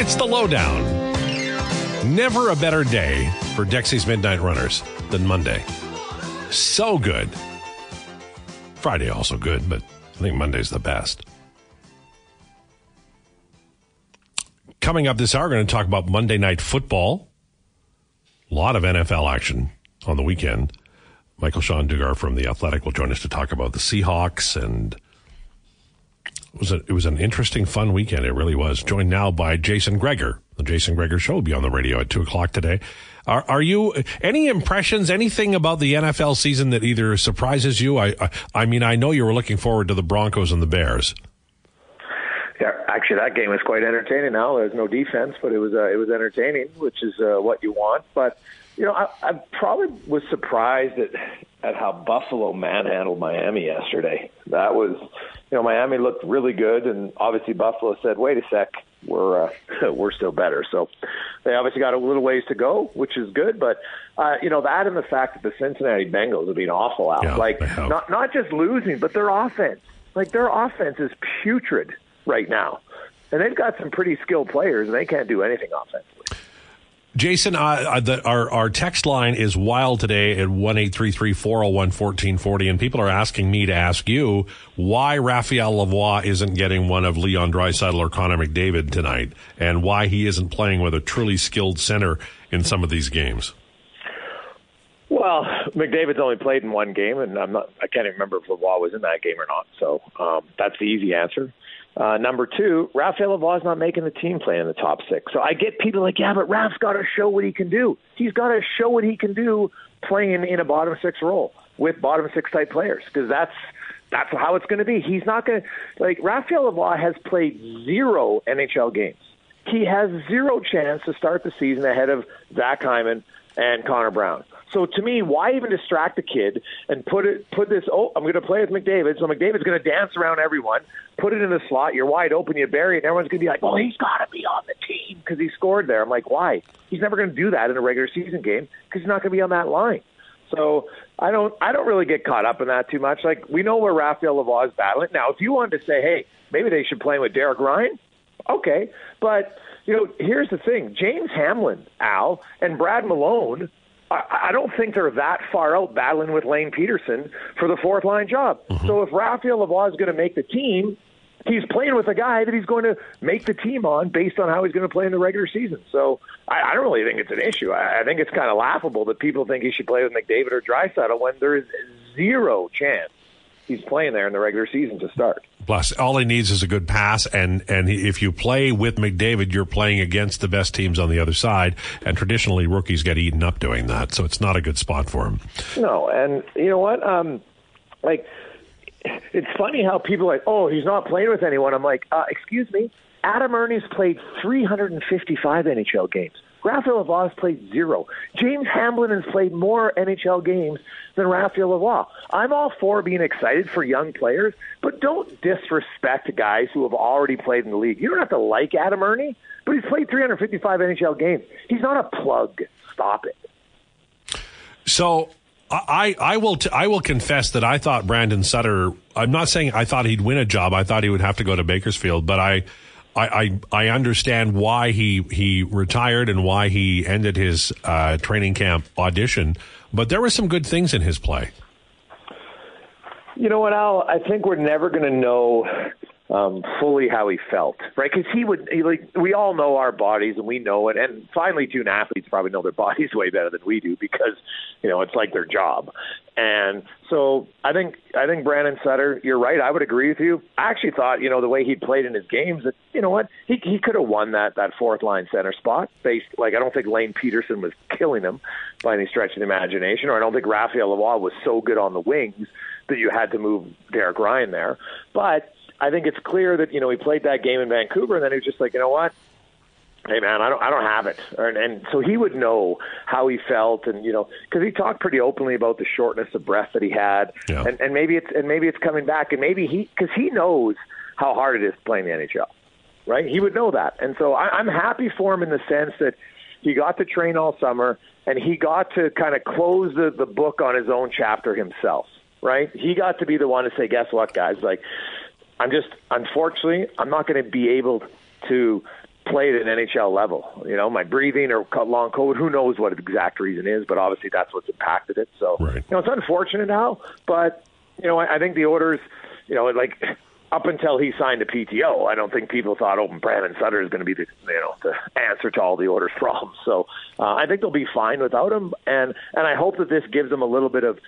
It's the lowdown. Never a better day for Dexy's Midnight Runners than Monday. So good. Friday also good, but I think Monday's the best. Coming up this hour, we're going to talk about Monday Night Football. A lot of NFL action on the weekend. Michael-Shawn Dugar from The Athletic will join us to talk about the Seahawks and it was, a, it was an interesting, fun weekend. It really was. Joined now by Jason Gregor. The Jason Gregor Show will be on the radio at 2 o'clock today. Are, are you, any impressions, anything about the NFL season that either surprises you? I, I, I mean, I know you were looking forward to the Broncos and the Bears. Yeah, actually, that game was quite entertaining. Now there's no defense, but it was uh, it was entertaining, which is uh, what you want. But you know, I, I probably was surprised at at how Buffalo manhandled Miami yesterday. That was, you know, Miami looked really good, and obviously Buffalo said, "Wait a sec, we're uh, we're still better." So they obviously got a little ways to go, which is good. But uh, you know that and the fact that the Cincinnati Bengals have been awful out, Yeah, like not not just losing, but their offense, like their offense is putrid right now, and they've got some pretty skilled players, and they can't do anything offensively. Jason, uh, uh, the, our our text line is wild today at one eight three three four zero one fourteen forty, and people are asking me to ask you why Raphael Lavoie isn't getting one of Leon Draisaitl or Connor McDavid tonight, and why he isn't playing with a truly skilled center in some of these games. Well, McDavid's only played in one game, and I'm not. I can't even remember if Lavoie was in that game or not. So um, that's the easy answer. Uh, number two, Raphael Lavoie's not making the team play in the top six. So I get people like, yeah, but Raf's got to show what he can do. He's got to show what he can do playing in a bottom six role with bottom six type players because that's that's how it's going to be. He's not going to like Rafael Lavoie has played zero NHL games. He has zero chance to start the season ahead of Zach Hyman and Connor Brown. So to me, why even distract the kid and put it put this? Oh, I'm going to play with McDavid, so McDavid's going to dance around everyone, put it in the slot. You're wide open, you bury it, and everyone's going to be like, "Well, he's got to be on the team because he scored there." I'm like, why? He's never going to do that in a regular season game because he's not going to be on that line. So I don't I don't really get caught up in that too much. Like we know where Raphael Lavoie is battling. Now, if you wanted to say, hey, maybe they should play with Derek Ryan, okay. But you know, here's the thing: James Hamblin, Al, and Brad Malone. I, I don't think they're that far out battling with Lane Pederson for the fourth line job. Mm-hmm. So if Raphael Lavoie is going to make the team, he's playing with a guy that he's going to make the team on based on how he's going to play in the regular season. So I, I don't really think it's an issue. I, I think it's kind of laughable that people think he should play with McDavid or Draisaitl when there is zero chance he's playing there in the regular season to start. Plus, all he needs is a good pass, and and if you play with McDavid, you're playing against the best teams on the other side, and traditionally rookies get eaten up doing that, so it's not a good spot for him. No, and you know what? Um, like, it's funny how people are like, oh, he's not playing with anyone. I'm like, uh, excuse me. Adam Erne's played 355 NHL games. Raphael has played zero. James Hamblin has played more NHL games than Raphael Lavoie. I'm all for being excited for young players, but don't disrespect guys who have already played in the league. You don't have to like Adam Erne, but he's played 355 NHL games. He's not a plug. Stop it. So I I will t- I will confess that I thought Brandon Sutter. I'm not saying I thought he'd win a job. I thought he would have to go to Bakersfield, but I. I, I, I understand why he, he retired and why he ended his uh, training camp audition, but there were some good things in his play. You know what, Al? I think we're never going to know um, fully how he felt, right? Because he would, he, like, we all know our bodies, and we know it. And finally, tune athletes probably know their bodies way better than we do because, you know, it's like their job. And so I think, I think Brandon Sutter, you're right. I would agree with you. I actually thought, you know, the way he played in his games, that you know what, he he could have won that that fourth line center spot. Based, like, I don't think Lane Pederson was killing him by any stretch of the imagination, or I don't think Rafael Lavoie was so good on the wings that you had to move Derek Ryan there. But I think it's clear that you know he played that game in Vancouver, and then he was just like, you know what, hey man, I don't I don't have it, and, and so he would know how he felt, and you know because he talked pretty openly about the shortness of breath that he had, Yeah. and and maybe it's and maybe it's coming back, and maybe he because he knows how hard it is playing the NHL, right? He would know that, and so I, I'm happy for him in the sense that he got to train all summer, and he got to kind of close the the book on his own chapter himself, right? He got to be the one to say, guess what, guys, like. I'm just unfortunately I'm not going to be able to played at an NHL level. You know, my breathing or cut long COVID, who knows what the exact reason is, but obviously that's what's impacted it. So, right. you know, it's unfortunate now, but, you know, I, I think the Oilers, you know, like up until he signed a PTO, I don't think people thought, oh, Brandon Sutter is going to be the, you know, the answer to all the Oilers problems. So uh, I think they'll be fine without him, and and I hope that this gives them a little bit of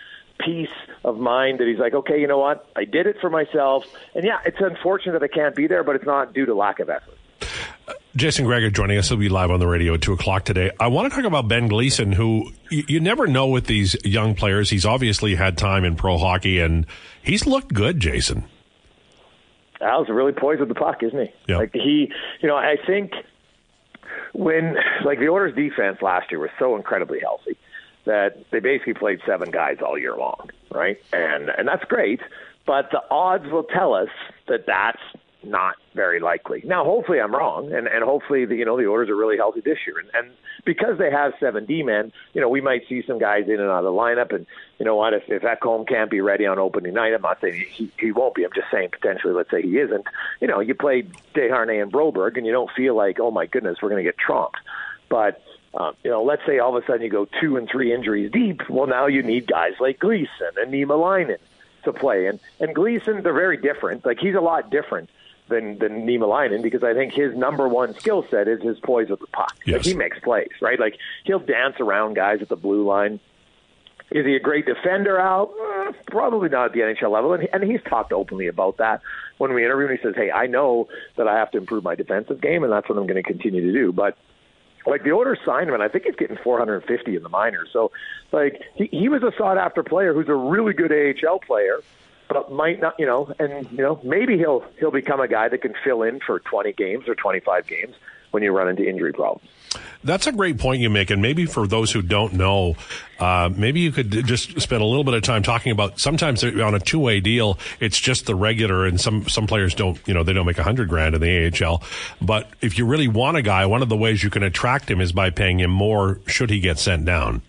peace of mind that he's like, okay, you know what, I did it for myself, and yeah, it's unfortunate that I can't be there, but it's not due to lack of effort. Jason Gregor joining us. He'll be live on the radio at 2 o'clock today. I want to talk about Ben Gleason, who you, you, never know with these young players. He's obviously had time in pro hockey, and he's looked good, Jason. Al's really poised with the puck, isn't he? Yeah. Like he, you know, I think when like the Oilers' defense last year was so incredibly healthy that they basically played seven guys all year long, right? And and that's great, but the odds will tell us that that's not very likely. Now, hopefully, I'm wrong, and and hopefully, the, you know, the Oilers are really healthy this year, and, and because they have seven D men, you know, we might see some guys in and out of the lineup, and you know what, if if Ekholm can't be ready on opening night, I'm not saying he he won't be. I'm just saying potentially, let's say he isn't. You know, you play Desharnais and Broberg, and you don't feel like, oh my goodness, we're going to get trumped, but. Um, you know, let's say all of a sudden you go two and three injuries deep. Well, now you need guys like Gleason and Niemelainen to play, and and Gleason they're very different. Like he's a lot different than than Niemelainen because I think his number one skill set is his poise with the puck. Yes. Like he makes plays, right? Like he'll dance around guys at the blue line. Is he a great defender out? Eh, probably not at the NHL level, and, he, and he's talked openly about that when we interview him. He says, "Hey, I know that I have to improve my defensive game, and that's what I'm going to continue to do." But like the order signed him, and I think he's getting 450 in the minors. So, like he, he was a sought after player who's a really good AHL player but might not, you know, and you know, maybe he'll he'll become a guy that can fill in for 20 games or 25 games when you run into injury problems. That's a great point you make, and maybe for those who don't know, uh, maybe you could just spend a little bit of time talking about. Sometimes on a two-way deal, it's just the regular, and some some players don't, you know, they don't make a hundred grand in the AHL. But if you really want a guy, one of the ways you can attract him is by paying him more should he get sent down.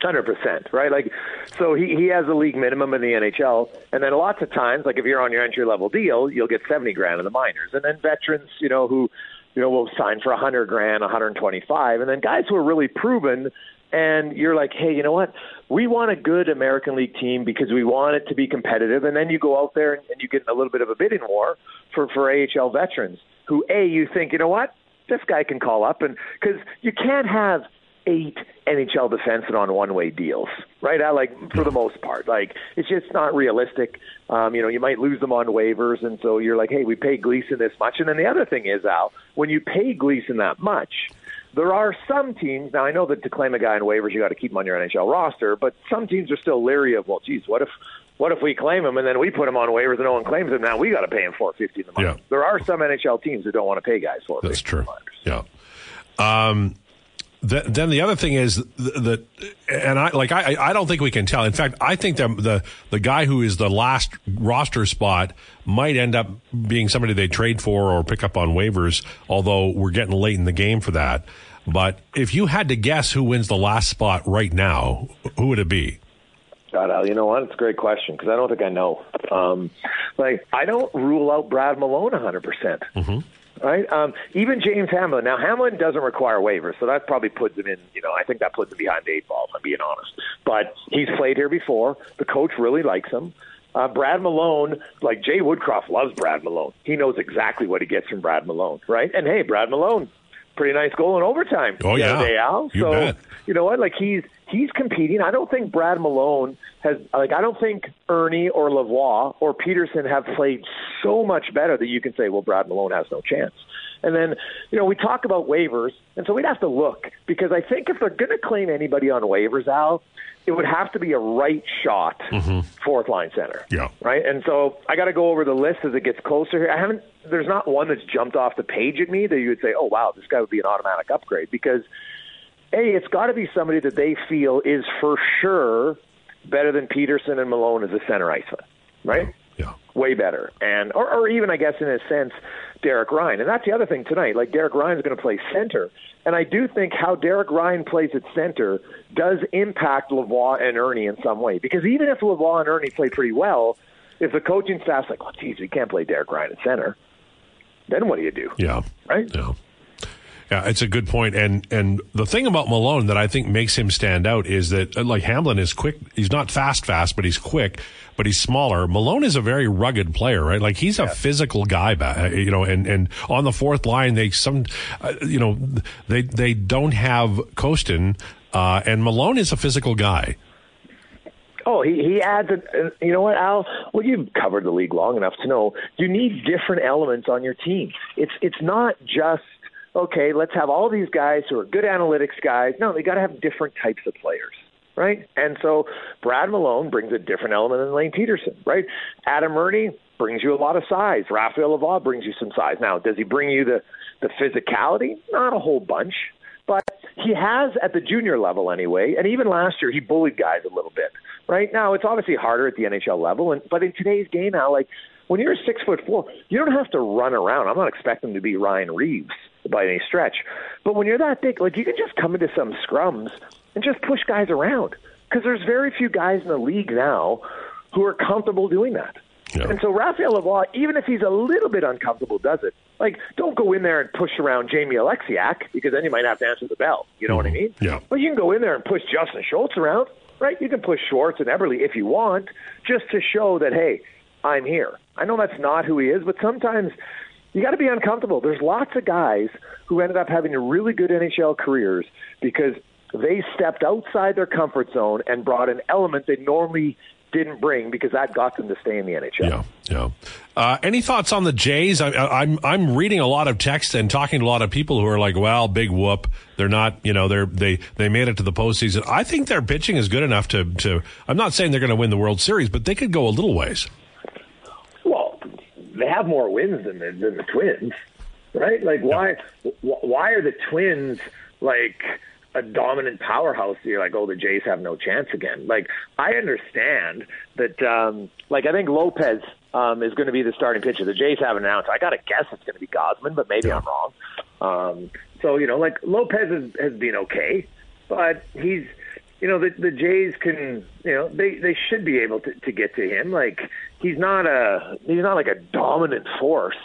Hundred percent, right? Like, so he he has a league minimum in the NHL, and then lots of times, like if you're on your entry level deal, you'll get seventy grand in the minors, and then veterans, you know, who you know will sign for a hundred grand, one hundred twenty five, and then guys who are really proven, and you're like, hey, you know what? We want a good American League team because we want it to be competitive, and then you go out there and, and you get a little bit of a bidding war for for AHL veterans who a you think, you know what? This guy can call up, and because you can't have eight NHL defensemen on one-way deals, right? I like for the most part, like it's just not realistic. Um, you know, you might lose them on waivers, and so you're like, hey, we pay Gleason this much, and then the other thing is, Al, when you pay Gleason that much, there are some teams. Now I know that to claim a guy on waivers, you got to keep him on your NHL roster, but some teams are still leery of, well, geez, what if what if we claim him and then we put him on waivers and no one claims him? Now we got to pay him four fifty in the month. Yeah. There are some NHL teams that don't want to pay guys four fifty. That's true. Yeah. Um, the, then the other thing is that, and I like I I don't think we can tell. In fact, I think that the the guy who is the last roster spot might end up being somebody they trade for or pick up on waivers. Although we're getting late in the game for that. But if you had to guess who wins the last spot right now, who would it be? God, Al, you know what? It's a great question because I don't think I know. Um, like, I don't rule out Brad Malone 100%. percent Mm-hmm. Right? Um, even James Hamblin. Now, Hamblin doesn't require waivers, so that probably puts him in, you know, I think that puts him behind the eight ball, if I'm being honest. But he's played here before. The coach really likes him. Uh, Brad Malone, like Jay Woodcroft loves Brad Malone. He knows exactly what he gets from Brad Malone, right? And hey, Brad Malone, pretty nice goal in overtime. Oh, yeah. day. You so bet. you know what? Like he's he's competing. I don't think Brad Malone has like I don't think Erne or Lavoie or Pederson have played so much better that you can say, well, Brad Malone has no chance. And then, you know, we talk about waivers, and so we'd have to look because I think if they're going to claim anybody on waivers, Al, it would have to be a right shot mm-hmm. fourth line center. Yeah. Right. And so I got to go over the list as it gets closer here. I haven't. There's not one that's jumped off the page at me that you would say, oh wow, this guy would be an automatic upgrade because a, it's got to be somebody that they feel is for sure better than Pederson and Malone as a center iceman, right? Yeah. Way better, and or, or even I guess in a sense, Derek Ryan, and that's the other thing tonight. Like Derek Ryan's going to play center, and I do think how Derek Ryan plays at center does impact Lavoie and Erne in some way. Because even if Lavoie and Erne play pretty well, if the coaching staff's like, "Oh, geez, we can't play Derek Ryan at center," then what do you do? Yeah. Right? Yeah. Yeah, it's a good point. And and the thing about Malone that I think makes him stand out is that uh, like Hamblin is quick. He's not fast, fast, but he's quick. But he's smaller. Malone is a very rugged player, right? Like he's a physical guy, uh, you know. And and on the fourth line, they some, uh, you know, they they don't have Kostin, uh, and Malone is a physical guy. Oh, he he adds. A, you know what, Al? Well, you've covered the league long enough to know you need different elements on your team. It's it's not just okay. Let's have all these guys who are good analytics guys. No, they got to have different types of players right? And so Brad Malone brings a different element than Lane Pederson, right? Adam Erne brings you a lot of size. Raphael Lavoie brings you some size. Now, does he bring you the the physicality? Not a whole bunch, but he has at the junior level anyway. And even last year, he bullied guys a little bit right now it's obviously harder at the NHL level, and but in today's game now, like when you're six foot four, you don't have to run around. I'm not expecting to be Ryan Reaves by any stretch, but when you're that big, like you can just come into some scrums and just push guys around because there's very few guys in the league now who are comfortable doing that. Yeah. And so Raphael Lavoie, even if he's a little bit uncomfortable, does it. Like, don't go in there and push around Jamie Oleksiak because then you might have to answer the bell. You know mm-hmm. what I mm-hmm. mean? Yeah. But you can go in there and push Justin Schultz around right? You can push Schwartz and Eberle if you want, just to show that, hey, I'm here. I know that's not who he is, but sometimes you got to be uncomfortable. There's lots of guys who ended up having really good NHL careers because they stepped outside their comfort zone and brought an element they normally didn't bring because that got them to stay in the NHL. Yeah, yeah. Uh, any thoughts on the Jays? I, I'm I'm reading a lot of text and talking to a lot of people who are like, "Well, big whoop, they're not, you know, they're they they made it to the postseason." I think their pitching is good enough to to. I'm not saying they're going to win the World Series, but they could go a little ways. They have more wins than the, than the Twins, right? Like, why why are the Twins like? a dominant powerhouse, you're like, oh, the Jays have no chance again. Like, I understand that. Um, like, I think Lopez um, is going to be the starting pitcher. The Jays haven't announced. I got to guess it's going to be Gausman, but maybe yeah. I'm wrong. Um, so you know, like Lopez has, has been okay, but he's you know the the Jays can you know they they should be able to to get to him. Like he's not a he's not like a dominant force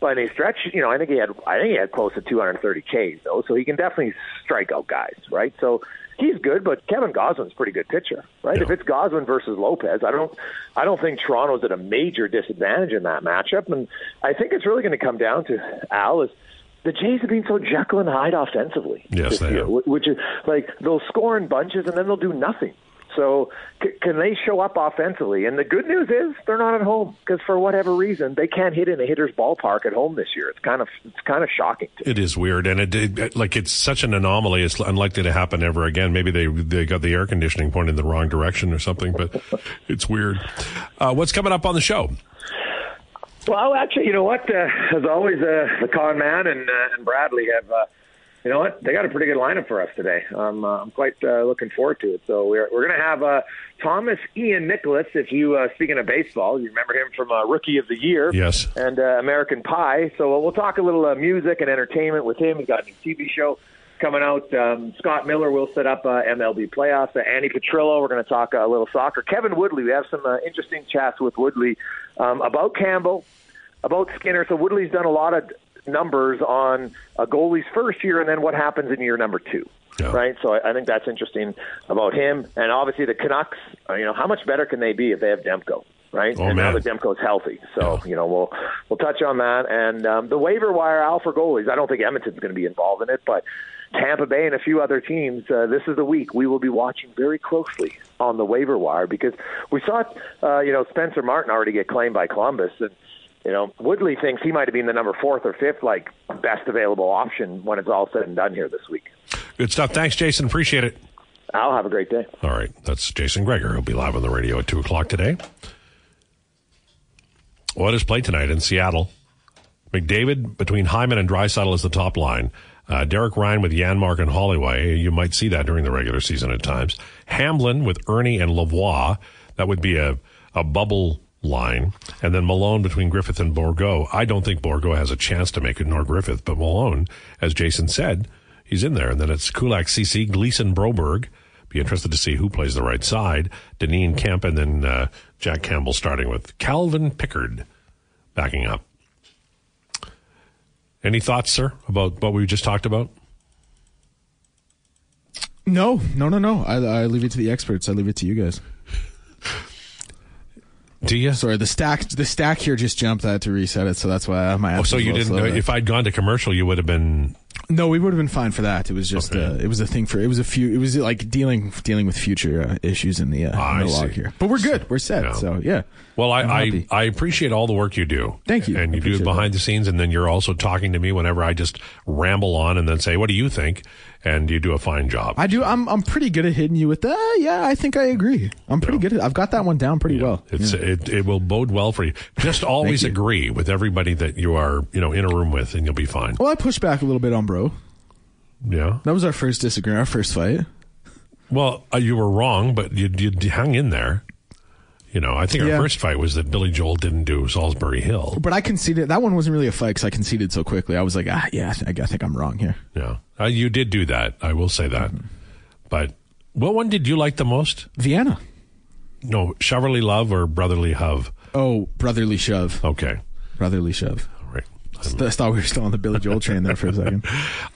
by any stretch. You know, I think he had I think he had close to 230 Ks though, so he can definitely strike out guys, right? So he's good, but Kevin Gausman's a pretty good pitcher, right? Yeah. If it's Gausman versus Lopez, I don't I don't think Toronto's at a major disadvantage in that matchup, and I think it's really going to come down to Al is the Jays have been so Jekyll and Hyde offensively yes, this year, which is like they'll score in bunches and then they'll do nothing. So c- can they show up offensively? And the good news is they're not at home because for whatever reason they can't hit in a hitter's ballpark at home this year. It's kind of it's kind of shocking. It is weird, and it, it, like it's such an anomaly. It's unlikely to happen ever again. Maybe they they got the air conditioning pointed in the wrong direction or something, but it's weird. Uh, what's coming up on the show? Well, actually, you know what? Uh, as always, uh, the con man and uh, and Bradley have uh, you know what? They got a pretty good lineup for us today. Um, uh, I'm quite uh, looking forward to it. So we're we're going to have uh, Thomas Ian Nicholas. If you uh, speaking of baseball, you remember him from uh, Rookie of the Year, yes, and uh, American Pie. So we'll talk a little uh, music and entertainment with him. He's got a new TV show coming out. Um, Scott Miller will set up uh, MLB playoffs. Uh, Andy Petrillo, we're going to talk uh, a little soccer. Kevin Woodley, we have some uh, interesting chats with Woodley um, about Campbell, about Skinner. So Woodley's done a lot of numbers on a goalie's first year and then what happens in year number two. Yeah. Right, so I, I think that's interesting about him, and obviously the Canucks. Uh, you know, how much better can they be if they have Demko? right? Oh, and man. now that Demko's healthy, so yeah. you know we'll we'll touch on that. And um, the waiver wire out for goalies. I don't think Edmonton's going to be involved in it, but Tampa Bay and a few other teams. Uh, this is the week we will be watching very closely on the waiver wire because we saw, uh, you know, Spencer Martin already get claimed by Columbus, and you know, Woodley thinks he might have been the number fourth or fifth, like best available option when it's all said and done here this week. Good stuff. Thanks, Jason. Appreciate it. I'll have a great day. All right. That's Jason Gregor. He'll be live on the radio at 2 o'clock today. What is played tonight in Seattle? McDavid between Hyman and Draisaitl is the top line. Uh, Derek Ryan with Janmark and Holloway. You might see that during the regular season at times. Hamblin with Erne and Lavoie. That would be a, a bubble line. And then Malone between Griffith and Borgo. I don't think Borgo has a chance to make it, nor Griffith, but Malone, as Jason said, he's in there. And then it's Kulak, Ceci, Gleason, Broberg. Be interested to see who plays the right side. Deneen Kemp and then uh, Jack Campbell starting with Calvin Pickard backing up. Any thoughts, sir, about what we just talked about? No, no, no, no. I, I leave it to the experts. I leave it to you guys. Do you? Sorry, the stack the stack here just jumped. I had to reset it, so that's why my. Oh, so you didn't know if I'd gone to commercial, you would have been. No, we would have been fine for that. It was just Okay. uh, it was a thing for it was a few it was like dealing dealing with future uh, issues in the, uh, Ah, in the log here. But we're good. We're set. Yeah. So yeah. Well, I, I'm I, appreciate all the work you do. Thank you. And you do it behind the scenes, and then you're also talking to me whenever I just ramble on and then say, "What do you think?" And you do a fine job. I do. I'm I'm pretty good at hitting you with. Uh, yeah, I think I agree. I'm pretty good. at I've got that one down pretty well. It's Yeah. it, it will bode well for you. Just always you. agree with everybody that you are you know in a room with, and you'll be fine. Well, I pushed back a little bit on bro. Yeah. That was our first disagreement, our first fight. Well, uh, you were wrong, but you you hung in there. You know, I think our first fight was that Billy Joel didn't do Salisbury Hill. But I conceded. That one wasn't really a fight because I conceded so quickly. I was like, ah, yeah, I think I think I'm wrong here. Yeah, uh, you did do that. I will say that. Mm-hmm. But what one did you like the most? Vienna. No, Cheverly Love or Brotherly Hove? Oh, brotherly shove. Okay, Brotherly shove. I thought we were still on the Billy Joel train there for a second.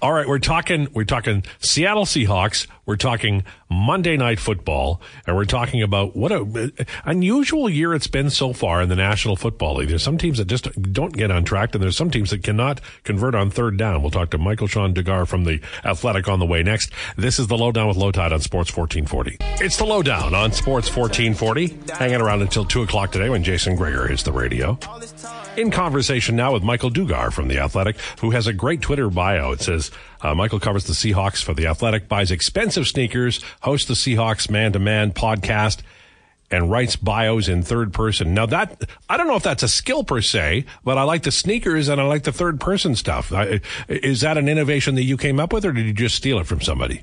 All right, we're talking we're talking Seattle Seahawks, we're talking Monday night football, and we're talking about what a uh, unusual year it's been so far in the National Football League. There's some teams that just don't get on track, and there's some teams that cannot convert on third down. We'll talk to Michael-Shawn Dugar from the Athletic on the way next. This is the Lowdown with Lowetide on Sports 1440. It's the Lowdown on Sports 1440, hanging around until 2 o'clock today when Jason Gregor hits the radio. In conversation now with Michael Dugar from The Athletic, who has a great Twitter bio. It says, uh, Michael covers the Seahawks for The Athletic, buys expensive sneakers, hosts the Seahawks Man to Man podcast, and writes bios in third person. Now that, I don't know if that's a skill per se, but I like the sneakers and I like the third person stuff. I, is that an innovation that you came up with or did you just steal it from somebody?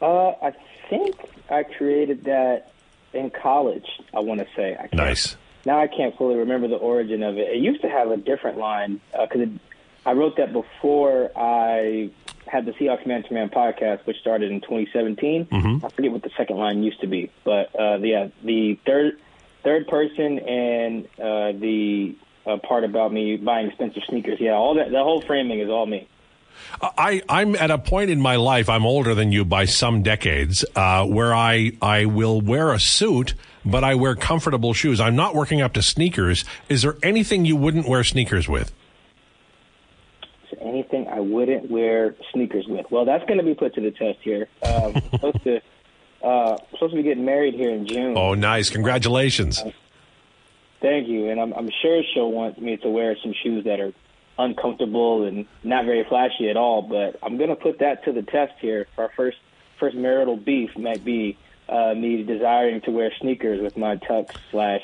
Uh, I think I created that in college. I want to say. I Nice. Now I can't fully remember the origin of it. It used to have a different line because I wrote that before I had the Seahawks Man to Man podcast, which started in 2017. Mm-hmm. I forget what the second line used to be, but uh, yeah, the third third person and uh, the uh, part about me buying expensive sneakers. Yeah, all that. The whole framing is all me. I, I'm at a point in my life, I'm older than you by some decades, uh, where I, I will wear a suit, but I wear comfortable shoes. I'm not working up to sneakers. Is there anything you wouldn't wear sneakers with? Anything I wouldn't wear sneakers with. Well, that's going to be put to the test here. Um, I'm supposed to uh, supposed to be getting married here in June. Oh, nice. Congratulations. Thank you, and I'm, I'm sure she'll want me to wear some shoes that are uncomfortable and not very flashy at all. But I'm going to put that to the test here. for Our first first marital beef might be uh, me desiring to wear sneakers with my tux slash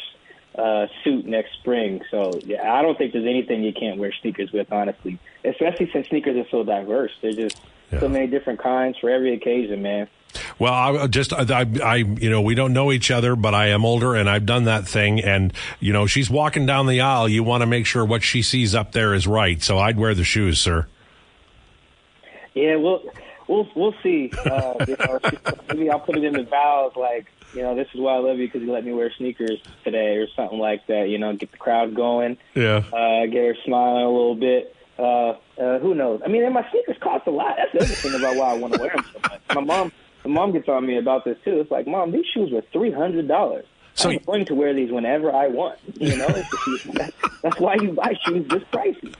uh, suit next spring. So yeah, I don't think there's anything you can't wear sneakers with, honestly. Especially since sneakers are so diverse. There's just Yeah. so many different kinds for every occasion, man. Well, I just, I, I, you know, we don't know each other, but I am older and I've done that thing. And, you know, she's walking down the aisle. You want to make sure what she sees up there is right. So I'd wear the shoes, sir. Yeah, we'll we'll we'll see. Uh, you know, maybe I'll put it in the vows, like you know, this is why I love you because you let me wear sneakers today, or something like that. You know, get the crowd going, Yeah. uh, get her smiling a little bit. Uh, uh, who knows? I mean, and my sneakers cost a lot. That's the other thing about why I want to wear them so much. My mom, my mom gets on me about this too. It's like, mom, these shoes were three hundred dollars. So- I'm going to wear these whenever I want. You know, that's, that's why you buy shoes this pricey.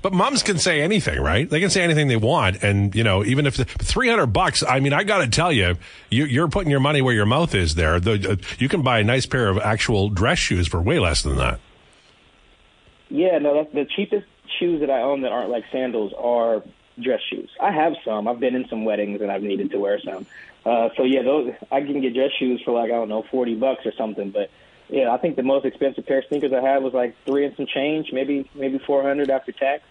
But moms can say anything, right? They can say anything they want, and you know, even if the, three hundred bucks. I mean, I got to tell you, you, you're putting your money where your mouth is. There, the, uh, you can buy a nice pair of actual dress shoes for way less than that. Yeah, no, that's the cheapest shoes that I own that aren't like sandals are dress shoes. I have some. I've been in some weddings and I've needed to wear some. Uh, so yeah, those I can get dress shoes for like I don't know forty bucks or something. But yeah, I think the most expensive pair of sneakers I had was like three and some change, maybe maybe four hundred after tax.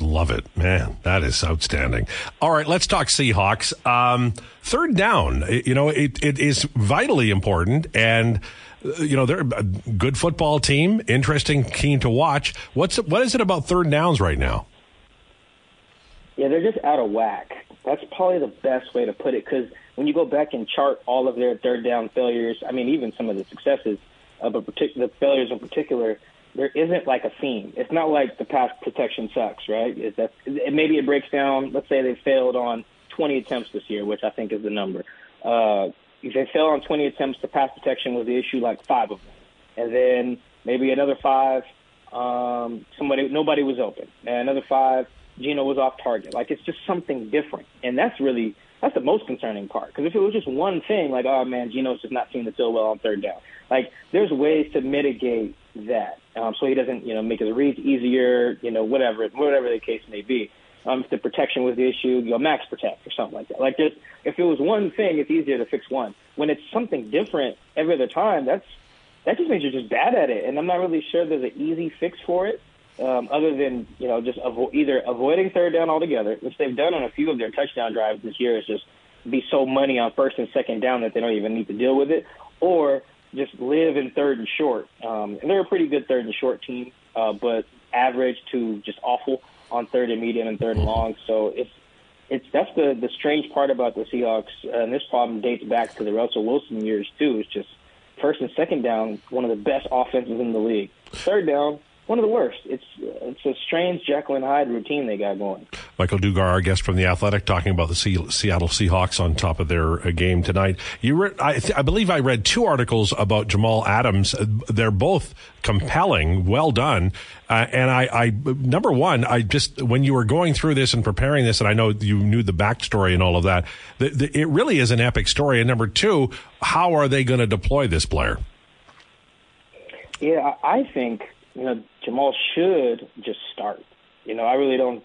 Love it, man. That is outstanding. All right, let's talk Seahawks. Um, third down, you know, it, it is vitally important, and uh, you know they're a good football team, interesting team to watch. What's what is it about third downs right now? Yeah, they're just out of whack. That's probably the best way to put it because when you go back and chart all of their third down failures, I mean, even some of the successes, uh, but partic- the failures in particular, there isn't like a theme. It's not like the pass protection sucks, right? Is that it, maybe it breaks down. Let's say they failed on 20 attempts this year, which I think is the number. Uh, if they fail on 20 attempts, the pass protection was the issue, like five of them, and then maybe another five, um, somebody nobody was open, and another five, Geno was off target. Like it's just something different, and that's really that's the most concerning part. Because if it was just one thing, like oh man, Geno's just not seeing the field well on third down. Like there's ways to mitigate that, um, so he doesn't you know make his reads easier, you know whatever whatever the case may be. Um, if the protection was the issue, you know, max protect or something like that. Like just if it was one thing, it's easier to fix one. When it's something different every other time, that's that just means you're just bad at it. And I'm not really sure there's an easy fix for it, um, other than you know just avo- either avoiding third down altogether, which they've done on a few of their touchdown drives this year, is just be so money on first and second down that they don't even need to deal with it, or just live in third and short. Um, and they're a pretty good third and short team, uh, but average to just awful on third and medium and third and long. So it's it's that's the the strange part about the Seahawks, and this problem dates back to the Russell Wilson years too. It's just first and second down, one of the best offenses in the league. Third down, one of the worst. It's it's a strange Jekyll and Hyde routine they got going. Michael Dugar, our guest from the Athletic, talking about the Seattle Seahawks on top of their uh, game tonight. You, re- I, th- I, believe, I read two articles about Jamal Adams. Uh, they're both compelling, well done. Uh, and I, I, number one, I just when you were going through this and preparing this, and I know you knew the backstory and all of that, the, the, it really is an epic story. And number two, how are they going to deploy this player? Yeah, I think you know, Jamal should just start. You know, I really don't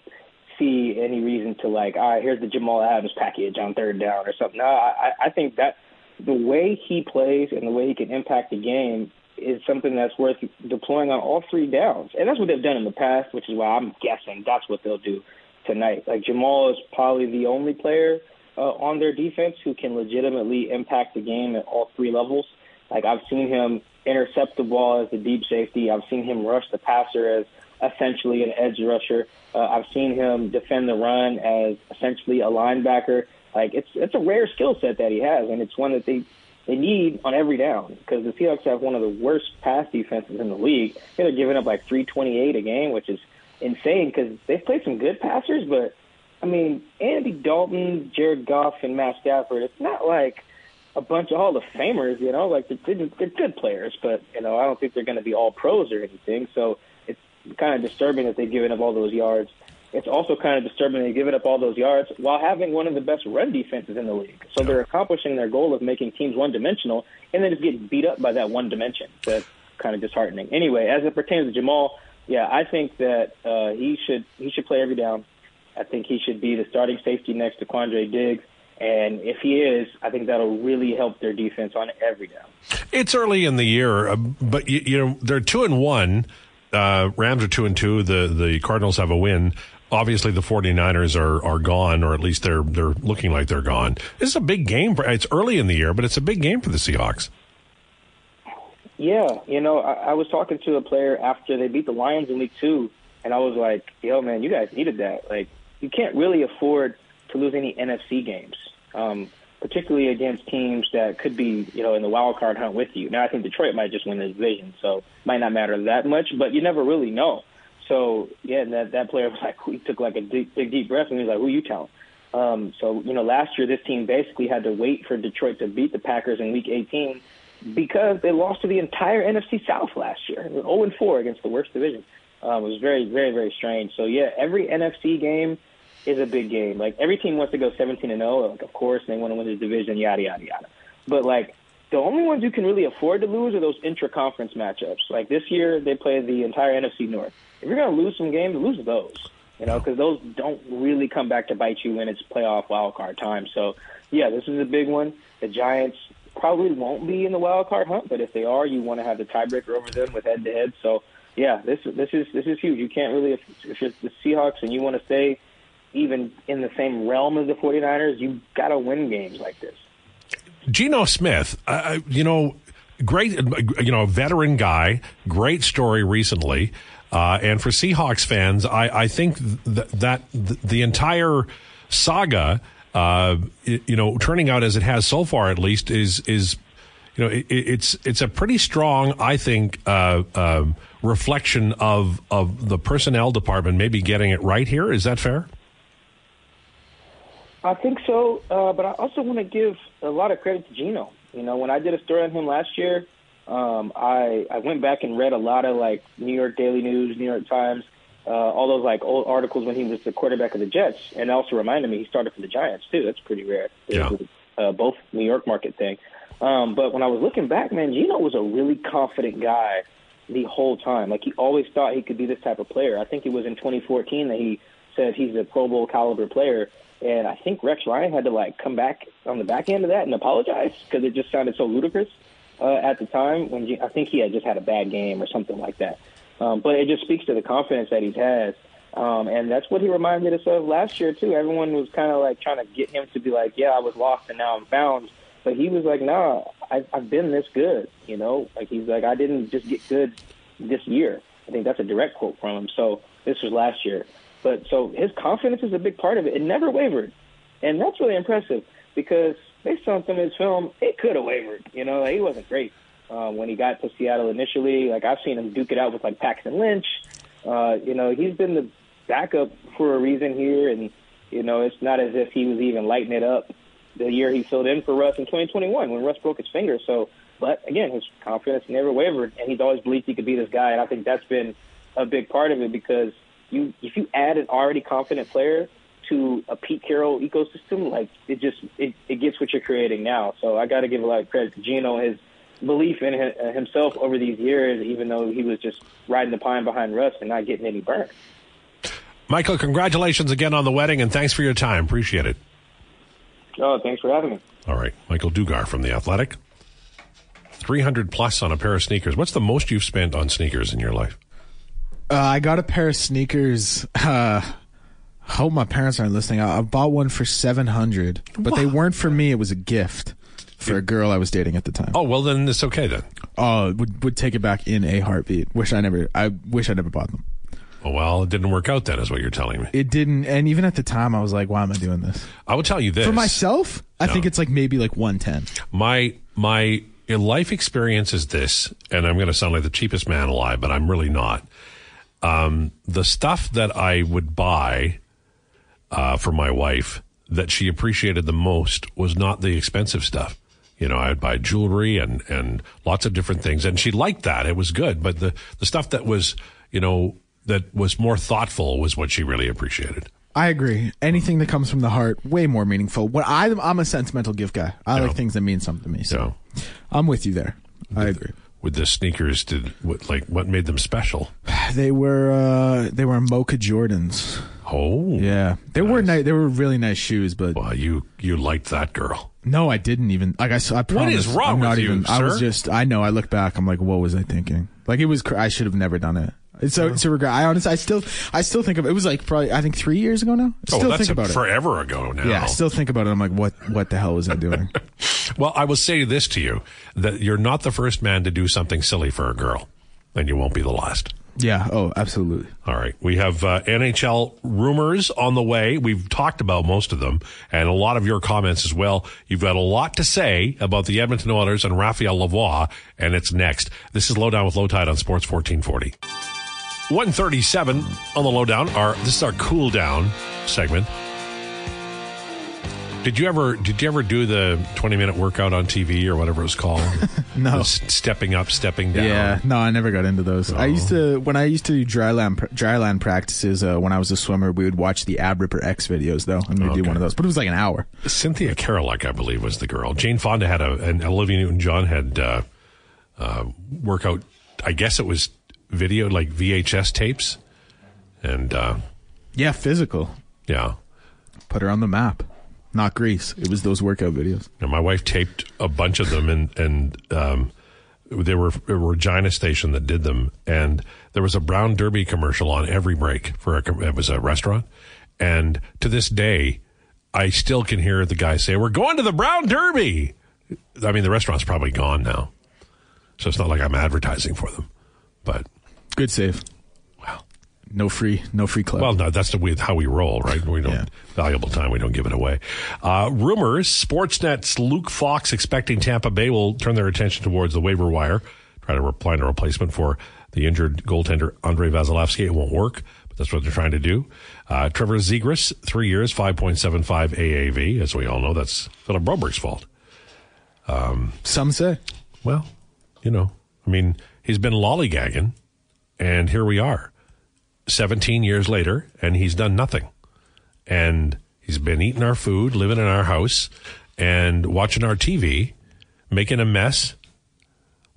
see any reason to like, all right, here's the Jamal Adams package on third down or something. No, I, I think that the way he plays and the way he can impact the game is something that's worth deploying on all three downs. And that's what they've done in the past, which is why I'm guessing that's what they'll do tonight. Like Jamal is probably the only player uh, on their defense who can legitimately impact the game at all three levels. Like I've seen him intercept the ball as a deep safety. I've seen him rush the passer as essentially an edge rusher. Uh, I've seen him defend the run as essentially a linebacker. Like it's it's a rare skill set that he has, and it's one that they they need on every down because the Seahawks have one of the worst pass defenses in the league. They're giving up like 328 a game, which is insane because they've played some good passers, but I mean Andy Dalton, Jared Goff, and Matt Stafford. It's not like a bunch of Hall of Famers, you know, like they're, they're good players, but you know, I don't think they're going to be all pros or anything. So it's kind of disturbing that they've given up all those yards. It's also kind of disturbing they've given up all those yards while having one of the best run defenses in the league. So they're accomplishing their goal of making teams one dimensional and then just getting beat up by that one dimension. That's kind of disheartening. Anyway, as it pertains to Jamal, yeah, I think that uh, he should he should play every down. I think he should be the starting safety next to Quandre Diggs. And if he is, I think that'll really help their defense on every down. It's early in the year, uh, but you, you, know they're two and one. Uh, Rams are two and two. The the Cardinals have a win. Obviously, the 49ers are, are gone, or at least they're they're looking like they're gone. This is a big game for. It's early in the year, but it's a big game for the Seahawks. Yeah, you know, I, I was talking to a player after they beat the Lions in Week Two, and I was like, "Yo, man, you guys needed that. Like, you can't really afford to lose any NFC games." Um, particularly against teams that could be, you know, in the wild card hunt with you. Now, I think Detroit might just win the division, so it might not matter that much, but you never really know. So, yeah, that that player was like, he took like a deep, big, deep breath, and he was like, "Who you telling?" Um, so, you know, last year this team basically had to wait for Detroit to beat the Packers in Week 18 because they lost to the entire NFC South last year, 0 and 4 against the worst division. Um, it was very, very, very strange. So, yeah, every NFC game is a big game. Like every team wants to go 17 and 0. Like of course they want to win the division, yada yada yada. But like the only ones you can really afford to lose are those intra-conference matchups. Like this year, they play the entire NFC North. If you're going to lose some games, lose those. You know, because those don't really come back to bite you when it's playoff wild card time. So, yeah, this is a big one. The Giants probably won't be in the wild card hunt, but if they are, you want to have the tiebreaker over them with head to head. So, yeah, this this is this is huge. You can't really if, if you're the Seahawks and you want to stay even in the same realm as the 49ers, you've got to win games like this. Geno Smith, uh, you know, great, you know, veteran guy, great story recently. Uh, and for Seahawks fans, I, I think th- that th- the entire saga, uh, you know, turning out as it has so far, at least, is is you know, it, it's it's a pretty strong, I think, uh, um, reflection of of the personnel department maybe getting it right here. Is that fair? I think so, uh, but I also want to give a lot of credit to Geno. You know, when I did a story on him last year, um, I I went back and read a lot of like New York Daily News, New York Times, uh, all those like old articles when he was the quarterback of the Jets, and also reminded me he started for the Giants too. That's pretty rare. Yeah. Uh, both New York market thing. Um, but when I was looking back, man, Geno was a really confident guy the whole time. Like he always thought he could be this type of player. I think it was in 2014 that he said he's a Pro Bowl caliber player. And I think Rex Ryan had to like come back on the back end of that and apologize because it just sounded so ludicrous uh, at the time. When G- I think he had just had a bad game or something like that. Um, but it just speaks to the confidence that he has. Um, and that's what he reminded us of last year too. Everyone was kind of like trying to get him to be like, "Yeah, I was lost and now I'm found." But he was like, "Nah, I've, I've been this good." You know, like he's like, "I didn't just get good this year." I think that's a direct quote from him. So this was last year. But so his confidence is a big part of it. It never wavered, and that's really impressive because based on some of his film, it could have wavered. You know, he wasn't great uh, when he got to Seattle initially. Like I've seen him duke it out with like Paxton Lynch. Uh, you know, he's been the backup for a reason here, and you know, it's not as if he was even lighting it up the year he filled in for Russ in 2021 when Russ broke his finger. So, but again, his confidence never wavered, and he's always believed he could be this guy. And I think that's been a big part of it because you if you add an already confident player to a Pete Carroll ecosystem, like it just it, it gets what you're creating now. So I got to give a lot of credit to Geno his belief in uh, himself over these years, even though he was just riding the pine behind Russ and not getting any burn. Michael, congratulations again on the wedding, and thanks for your time. Appreciate it. Oh, thanks for having me. All right, Michael Dugar from the Athletic. Three hundred plus on a pair of sneakers. What's the most you've spent on sneakers in your life? Uh, I got a pair of sneakers. Uh, hope my parents aren't listening. I, I bought one for seven hundred, but they weren't for me. It was a gift for a girl I was dating at the time. Oh well, then it's okay then. Oh, would would take it back in a heartbeat. Wish I never. I wish I never bought them. Oh, well, it didn't work out then, is what you're telling me. It didn't, and even at the time, I was like, "Why am I doing this?" I will tell you this For myself, I No. think it's like maybe like one ten. my my life experience is this, and I'm going to sound like the cheapest man alive, but I'm really not. Um, the stuff that I would buy uh, for my wife that she appreciated the most was not the expensive stuff. You know, I'd buy jewelry and and lots of different things, and she liked that. It was good, but the the stuff that was you know that was more thoughtful was what she really appreciated. I agree. Anything that comes from the heart, way more meaningful. What I, I'm a sentimental gift guy. I Yeah. like things that mean something to me. So So I'm with you there. I agree. With the sneakers, did what like what made them special? They were uh, they were Mocha Jordans. Oh, Yeah, they were nice. They were really nice shoes, but Well, you you liked that girl. no, I didn't even. Like I, I promise, is wrong I'm not with you, even. I was just. I know. I look back. I'm like, what was I thinking? Like it was. I should have never done it. A, it's a regret. I honestly, I still, I still think of it was like probably I think three years ago now. I Oh, still that's think about it. forever ago now. Yeah, I still think about it. I'm like, what, what the hell was I doing? well, I will say this to you: that you're not the first man to do something silly for a girl, and you won't be the last. yeah. Oh, absolutely. All right. We have uh, NHL rumors on the way. We've talked about most of them and a lot of your comments as well. You've got a lot to say about the Edmonton Oilers and Raphael Lavoie, and it's next. This is Lowdown with Lowetide on Sports 1440. 137 on the Lowdown. Our, this is our cool down segment. Did you ever did you ever do the 20 minute workout on TV or whatever it was called? No. The stepping up, stepping down. Yeah, no, I never got into those. I used to when I used to do dryland pr- dryland practices uh, when I was a swimmer. We would watch the Ab Ripper X videos though, and we'd Okay. do one of those. But it was like an hour. Cynthia Karolak, I believe, was the girl. Jane Fonda had a, and Olivia Newton-John had uh, uh, workout. I guess it was video, like VHS tapes, and uh, Yeah, physical. yeah. Put her on the map. Not Grease. It was those workout videos. And my wife taped a bunch of them, and and um, they were a Regina station that did them, and there was a Brown Derby commercial on every break for a. It was a restaurant, and to this day, I still can hear the guy say, "We're going to the Brown Derby." I mean, the restaurant's probably gone now, so it's not like I'm advertising for them, but Good save. well, no free, no free club. Well, no, that's the way how we roll, right? We don't Yeah. valuable time. We don't give it away. Uh, rumors: Sportsnet's Luke Fox expecting Tampa Bay will turn their attention towards the waiver wire, try to find a replacement for the injured goaltender Andrei Vasilevskiy. It won't work, but that's what they're trying to do. Uh, Trevor Zegras, three years, five point seven five AAV. As we all know, that's Philip Broberg's fault. Some say. Well, you know, I mean, he's been lollygagging, and here we are, 17 years later, and he's done nothing. And he's been eating our food, living in our house, and watching our TV, making a mess,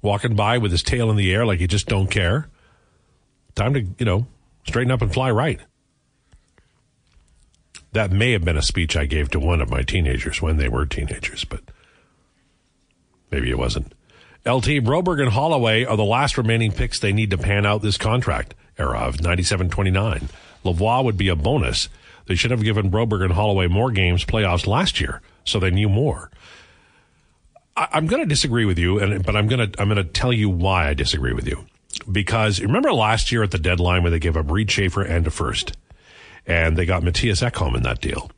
walking by with his tail in the air like he just don't care. Time to, you know, straighten up and fly right. That may have been a speech I gave to one of my teenagers when they were teenagers, but Maybe it wasn't. LT Broberg and Holloway are the last remaining picks they need to pan out this contract era of 97-29. Lavoie would be a bonus. They should have given Broberg and Holloway more games playoffs last year, so they knew more. I, I'm going to disagree with you, and but I'm going to I'm going to tell you why I disagree with you. Because remember last year at the deadline where they gave up Reid Schaefer and a first, and they got Mattias Ekholm in that deal.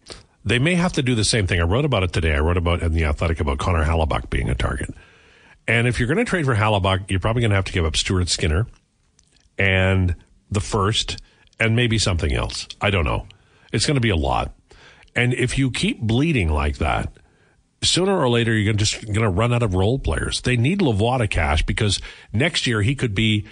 They may have to do the same thing. I wrote about it today. I wrote about in the Athletic about Connor Hellebuyck being a target. And if you're going to trade for Hellebuyck, you're probably going to have to give up Stuart Skinner and the first and maybe something else. I don't know. It's going to be a lot. And if you keep bleeding like that, sooner or later you're just going to run out of role players. They need Lavoie to cash because next year he could be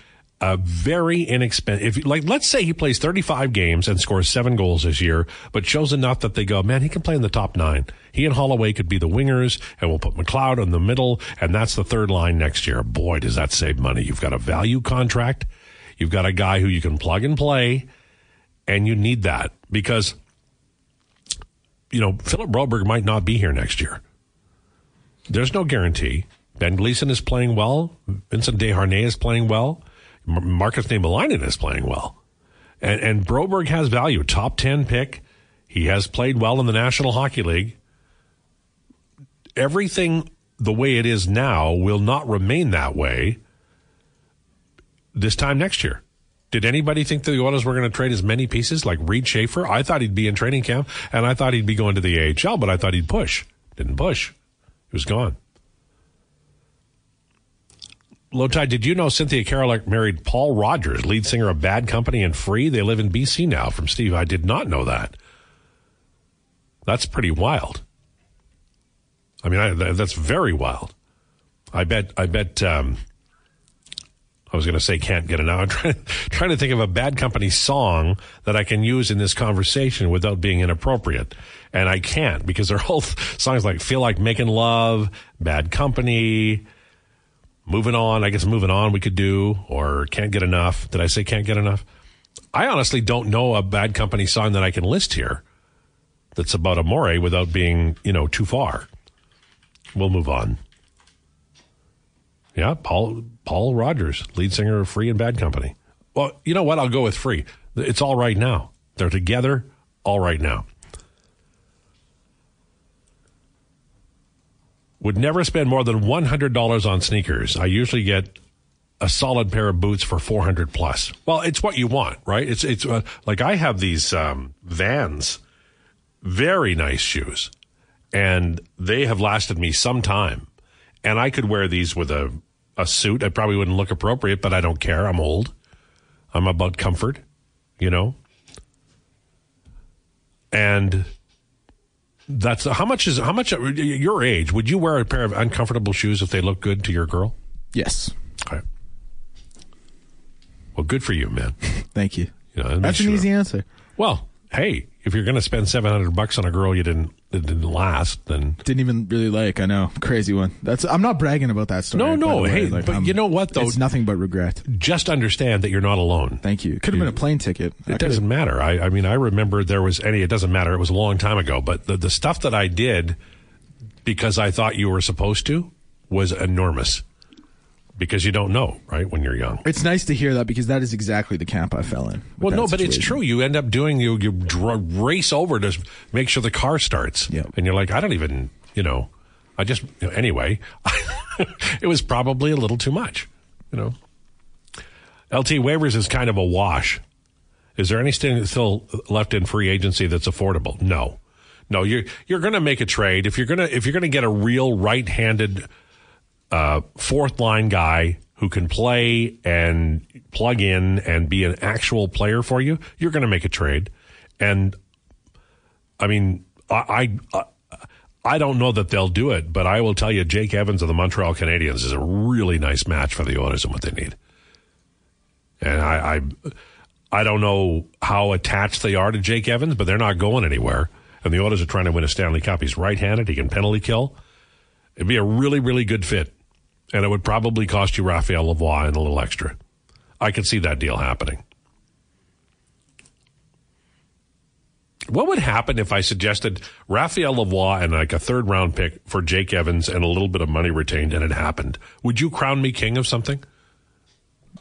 very inexpensive. If like let's say he plays 35 games and scores seven goals this year, but shows enough that they go, man, he can play in the top nine. He and Holloway could be the wingers, and we'll put McLeod in the middle, and that's the third line next year. Boy, does that save money. You've got a value contract. You've got a guy who you can plug and play, and you need that because you know Philip Broberg might not be here next year. There's no guarantee. Ben Gleason is playing well. Vincent Desharnais is playing well. Markus Niemelainen is playing well. And, and Broberg has value. Top 10 pick. He has played well in the National Hockey League. Everything the way it is now will not remain that way this time next year. Did anybody think that the Oilers were going to trade as many pieces like Reid Schaefer? I thought he'd be in training camp and I thought he'd be going to the AHL, but I thought he'd push. Didn't push. He was gone. Lowetide, did you know Cynthia Kereluk married Paul Rodgers, lead singer of Bad Company and Free? They live in BC now from Steve. I did not know that. That's pretty wild. I mean, I, that's very wild. I bet, I bet, um, I was going to say can't get it now. I'm trying, trying to think of a Bad Company song that I can use in this conversation without being inappropriate. And I can't because they're all songs like Feel Like Making Love, Bad Company, Moving On. I guess Moving On we could do, or Can't Get Enough. Did I say Can't Get Enough? I honestly don't know a Bad Company song that I can list here that's about Amore without being, you know, too far. We'll move on. Yeah, Paul Paul Rodgers, lead singer of Free and Bad Company. Well, you know what? I'll go with Free. It's all right now. They're together all right now. Would never spend more than $100 on sneakers. I usually get a solid pair of boots for 400 plus. Well, it's what you want, right? It's it's uh, like I have these um, Vans, very nice shoes, and they have lasted me some time. And I could wear these with a a suit. I probably wouldn't look appropriate, but I don't care. I'm old. I'm about comfort, you know. And that's how much is how much your age would you wear a pair of uncomfortable shoes if they look good to your girl? Yes. Okay. Well, good for you, man. Thank you. You know, That's an easy answer. Well, hey, if you're going to spend seven hundred bucks on a girl you didn't that didn't last, then Didn't even really like. I know, crazy one. That's. I'm not bragging about that story. No, by no, the way. hey, Like, but I'm- you know what, though? It's nothing but regret. just understand that you're not alone. Thank you. Could have been a plane ticket. I It could've- doesn't matter. I, I mean, I remember there was any. It doesn't matter. It was a long time ago. But the, the stuff that I did because I thought you were supposed to was enormous. Because you don't know, right? When you're young. It's nice to hear that because that is exactly the camp I fell in. Well, no, but it's true. You end up doing you you dr- race over to make sure the car starts, Yep. and you're like, I don't even, you know, I just you know, anyway. it was probably a little too much, you know. LT waivers is kind of a wash. Is there anything still left in free agency that's affordable? No, no. You're you're going to make a trade if you're going to if you're going to get a real right-handed uh, fourth line guy who can play and plug in and be an actual player for you. You're going to make a trade, and I mean, I, I I don't know that they'll do it, but I will tell you, Jake Evans of the Montreal Canadiens is a really nice match for the Oilers and what they need. And I, I, I don't know how attached they are to Jake Evans, but they're not going anywhere. And the Oilers are trying to win a Stanley Cup. He's right-handed. He can penalty kill. It'd be a really, really good fit, and it would probably cost you Raphael Lavoie and a little extra. I could see that deal happening. What would happen if I suggested Raphael Lavoie and like a third round pick for Jake Evans and a little bit of money retained and it happened? Would you crown me king of something?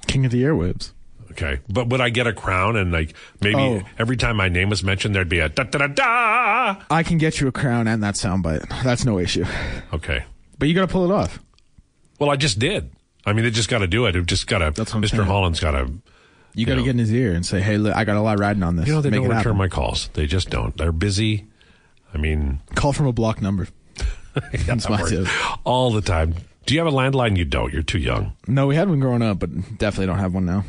King of the airwaves. Okay. But would I get a crown and like maybe Oh. every time my name was mentioned there'd be a da da da da? I can get you a crown and that soundbite. That's no issue. Okay. But you got to pull it off. Well, I just did. I mean, they just got to do it. It just got to. Mr. saying. Holland's got to. You got to get in his ear and say, "Hey, look, I got a lot riding on this." You know, they Make don't return happen. my calls. They just don't. They're busy. I mean, Call from a block number. That's my tip. all the time. Do you have a landline? You don't. You're too young. No, we had one growing up, but definitely don't have one now.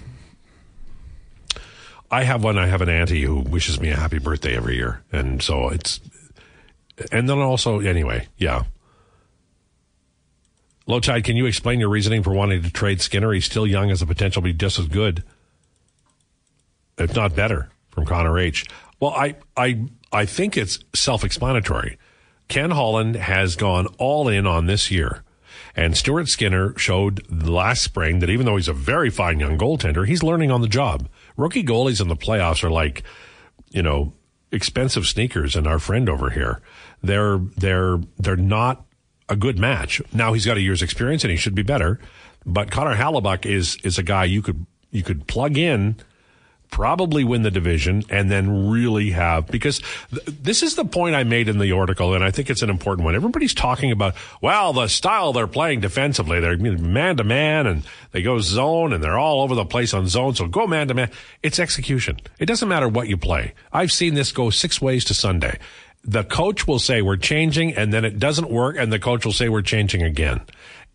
I have one. I have an auntie who wishes me a happy birthday every year, and so it's. And then also, anyway, yeah. Lowetide. Can you explain your reasoning for wanting to trade Skinner? He's still young, as a potential to be just as good, if not better, from Connor H. Well, I, I, I think it's self-explanatory. Ken Holland has gone all in on this year. And Stuart Skinner showed last spring that even though he's a very fine young goaltender, he's learning on the job. Rookie goalies in the playoffs are like, you know, expensive sneakers and our friend over here. They're they're they're not a good match. Now he's got a year's experience and he should be better. But Connor Hellebuyck is is a guy you could you could plug in probably win the division and then really have because th- this is the point I made in the article and I think it's an important one. Everybody's talking about well the style they're playing defensively they're man to man and they go zone and they're all over the place on zone so go man to man. It's execution. It doesn't matter what you play. I've seen this go six ways to Sunday. The coach will say we're changing and then it doesn't work and the coach will say we're changing again.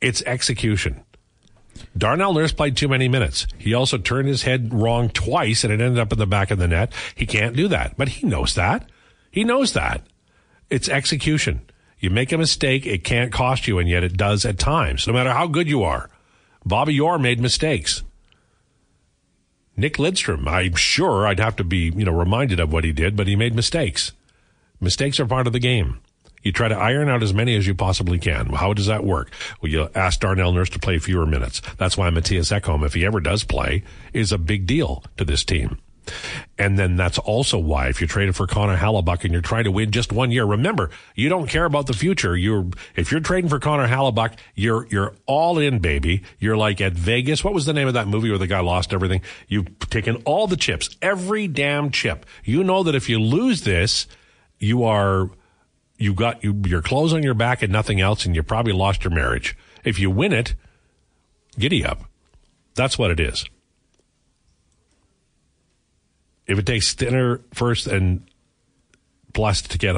It's execution. Darnell Nurse played too many minutes. He also turned his head wrong twice and it ended up in the back of the net. He can't do that, but he knows that. He knows that. It's execution. You make a mistake, it can't cost you, and yet it does at times, no matter how good you are. Bobby Orr made mistakes. Nick Lidstrom, I'm sure I'd have to be, you know, reminded of what he did, but he made mistakes. Mistakes are part of the game. You try to iron out as many as you possibly can. How does that work? Well, you ask Darnell Nurse to play fewer minutes. That's why Mattias Ekholm, if he ever does play, is a big deal to this team. And then that's also why if you're traded for Connor Hellebuyck and you're trying to win just one year, remember, you don't care about the future. You're, if you're trading for Connor Hellebuyck, you're, you're all in, baby. You're like at Vegas. What was the name of that movie where the guy lost everything? You've taken all the chips, every damn chip. You know that if you lose this, you are, you got you, your clothes on your back and nothing else, and you probably lost your marriage. If you win it, giddy up. That's what it is. If it takes Skinner first and plus to get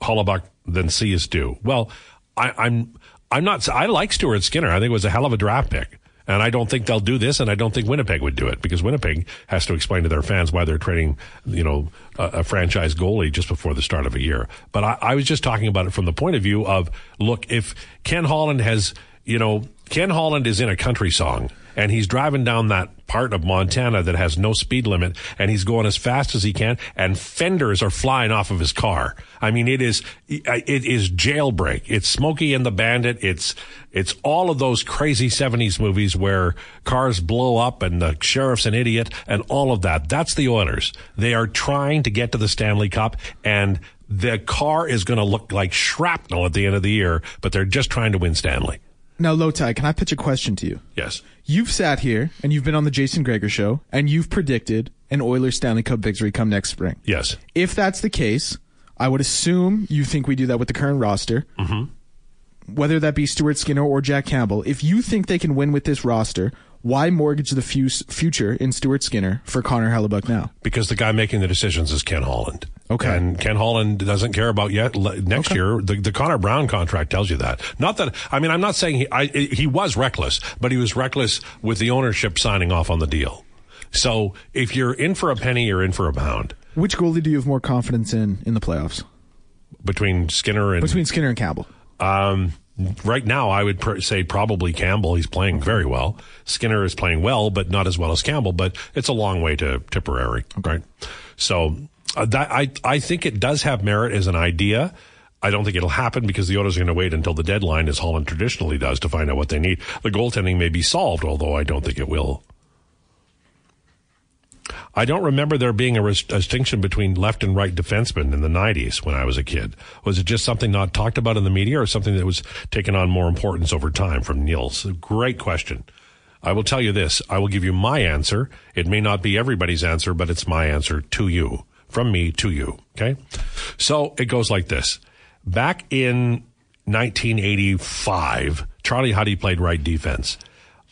Hellebuyck, then C is due. Well, I, I'm I'm not. I like Stuart Skinner. I think it was a hell of a draft pick. And I don't think they'll do this, and I don't think Winnipeg would do it because Winnipeg has to explain to their fans why they're trading, you know, a, a franchise goalie just before the start of a year. But I, I was just talking about it from the point of view of, look, if Ken Holland has, you know, Ken Holland is in a country song and he's driving down that part of Montana that has no speed limit and he's going as fast as he can and fenders are flying off of his car. I mean, it is, it is jailbreak. It's Smokey and the Bandit. It's, it's all of those crazy 70s movies where cars blow up and the sheriff's an idiot and all of that. That's the Oilers. They are trying to get to the Stanley Cup and the car is going to look like shrapnel at the end of the year, but they're just trying to win Stanley. Now, Lowetide, can I pitch a question to you? Yes. You've sat here and you've been on the Jason Gregor show and you've predicted an Oilers Stanley Cup victory come next spring. Yes. If that's the case, I would assume you think we do that with the current roster. Mm-hmm. Whether that be Stuart Skinner or Jack Campbell, if you think they can win with this roster, Why mortgage the fuse, future in Stuart Skinner for Connor Hellebuyck now? because the guy making the decisions is Ken Holland. Okay. And Ken Holland doesn't care about yet next Okay. year. The, the Connor Brown contract tells you that. Not that I mean I'm not saying he I, he was reckless, but he was reckless with the ownership signing off on the deal. So if you're in for a penny, you're in for a pound. Which goalie do you have more confidence in in the playoffs? Between Skinner and Between Skinner and Campbell. Um, right now, I would pr- say probably Campbell. He's playing very well. Skinner is playing well, but not as well as Campbell. But it's a long way to Tipperary, right? So uh, that I I think it does have merit as an idea. I don't think it'll happen because the owners are going to wait until the deadline, as Holland traditionally does, to find out what they need. The goaltending may be solved, although I don't think it will. I don't remember there being a res- distinction between left and right defensemen in the 90s when I was a kid. Was it just something not talked about in the media or something that was taken on more importance over time from Niels? Great question. I will tell you this. I will give you my answer. It may not be everybody's answer, but it's my answer to you. From me to you. Okay? So it goes like this. Back in 1985, Charlie Huddy played right defense.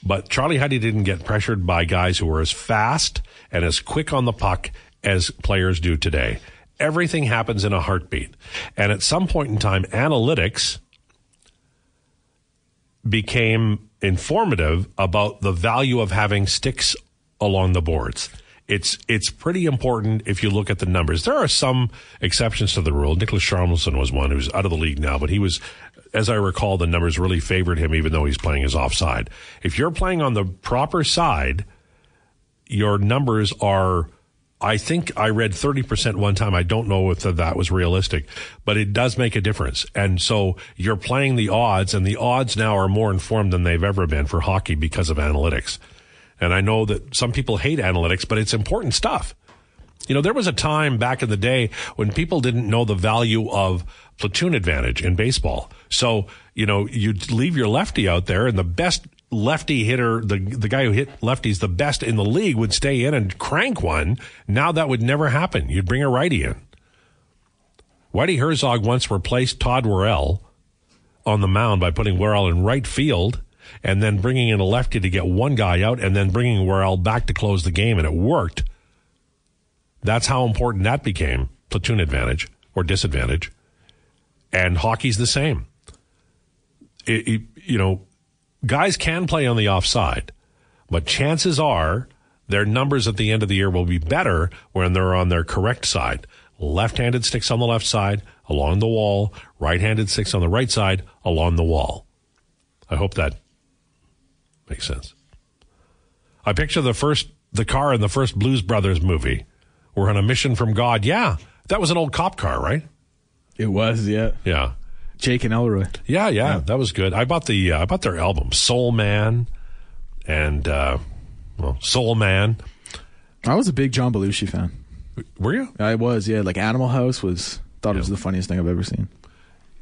But Charlie Huddy didn't get pressured by guys who were as fast and as quick on the puck as players do today. Everything happens in a heartbeat. And at some point in time, analytics became informative about the value of having sticks along the boards. It's it's pretty important if you look at the numbers. There are some exceptions to the rule. Nicholas Charmelson was one who's out of the league now, but he was, as I recall, the numbers really favored him, even though he's playing his offside. If you're playing on the proper side, your numbers are. I think I read 30% one time. I don't know if that was realistic, but it does make a difference. And so you're playing the odds and the odds now are more informed than they've ever been for hockey because of analytics. And I know that some people hate analytics, but it's important stuff. You know, there was a time back in the day when people didn't know the value of platoon advantage in baseball. So, you know, you'd leave your lefty out there and the best lefty hitter, the, the guy who hit lefties the best in the league would stay in and crank one. Now that would never happen. You'd bring a righty in. Whitey Herzog once replaced Todd Worrell on the mound by putting Worrell in right field and then bringing in a lefty to get one guy out and then bringing Worrell back to close the game. And it worked. That's how important that became platoon advantage or disadvantage. And hockey's the same. It, it, you know, guys can play on the offside, but chances are their numbers at the end of the year will be better when they're on their correct side. Left-handed sticks on the left side along the wall, right-handed sticks on the right side along the wall. I hope that makes sense. I picture the first the car in the first Blues Brothers movie. We're on a mission from God. Yeah, that was an old cop car, right? It was, yeah. Yeah. Jake and Elroy. Yeah, yeah, that was good. I bought the uh, I bought their album Soul Man and uh, well, Soul Man. I was a big John Belushi fan. Were you I was, yeah. Like Animal House was thought it was the funniest thing I've ever seen.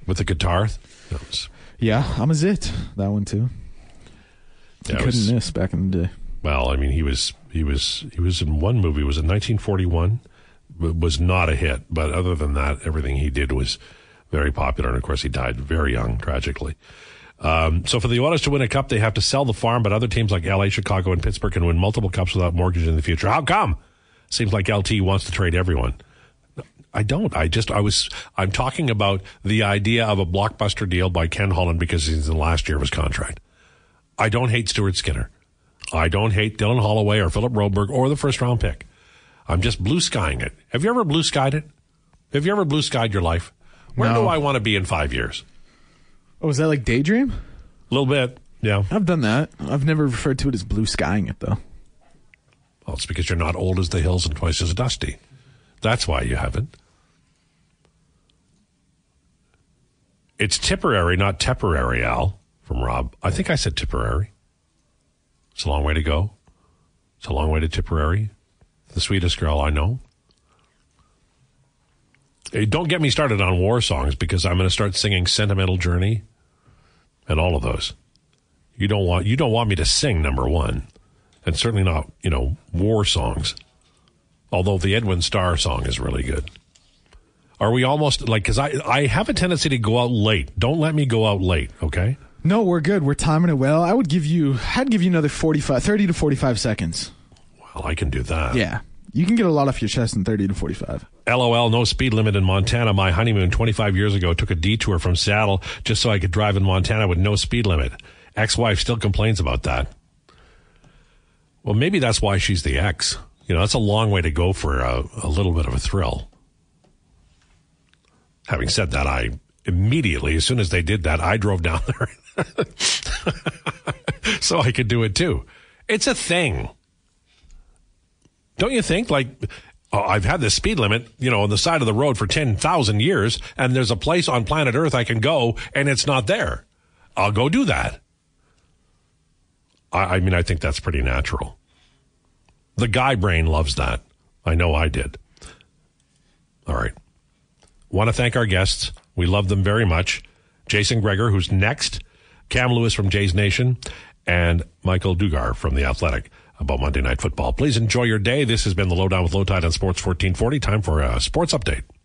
with the guitar? Was, Yeah, I'm a zit. That one too. Yeah, couldn't was- miss back in the day. well, I mean, he was he was he was in one movie. Was in 1941? W- Was not a hit, but other than that, everything he did was very popular. And of course, he died very young, tragically. Um, so for the Oilers to win a cup, they have to sell the farm, but other teams like LA, Chicago, and Pittsburgh can win multiple cups without mortgage in the future. How come? Seems like LT wants to trade everyone. I don't. I just, I was, I'm talking about the idea of a blockbuster deal by Ken Holland because he's in the last year of his contract. I don't hate Stuart Skinner. I don't hate Dylan Holloway or Philip Broberg or the first round pick. I'm just blue skying it. Have you ever blue skied it? Have you ever blue skied your life? Where No. do I want to be in five years? Oh, is that like daydream? A little bit. Yeah. I've done that. I've never referred to it as blue skying it though. Well, it's because you're not old as the hills and twice as dusty. That's why you haven't. It's Tipperary, not Tipperary, Al, from Rob. I think I said Tipperary. It's a long way to go. It's a long way to Tipperary. The sweetest girl I know. Hey, don't get me started on war songs because I'm going to start singing Sentimental Journey and all of those. You don't want you don't want me to sing number one and certainly not, you know, war songs. Although the Edwin Starr song is really good. Are we almost like? Because I I have a tendency to go out late. Don't let me go out late. Okay. No, we're good. We're timing it well. I would give you, I'd give you another 45, 30 to 45 seconds. Well, I can do that. Yeah. You can get a lot off your chest in 30 to 45. LOL, no speed limit in Montana. My honeymoon 25 years ago took a detour from Seattle just so I could drive in Montana with no speed limit. Ex wife still complains about that. Well, maybe that's why she's the ex. You know, that's a long way to go for a, a little bit of a thrill. Having said that, I immediately, as soon as they did that, I drove down there so I could do it too. It's a thing. Don't you think? Like, oh, I've had this speed limit, you know, on the side of the road for 10,000 years, and there's a place on planet Earth I can go, and it's not there. I'll go do that. I, I mean, I think that's pretty natural. The guy brain loves that. I know I did. All right. Want to thank our guests. We love them very much. Jason Gregor, who's next, Cam Lewis from Jays Nation, and Michael Dugar from The Athletic about Monday Night Football. Please enjoy your day. This has been the Lowdown with Lowetide on Sports 1440. Time for a sports update.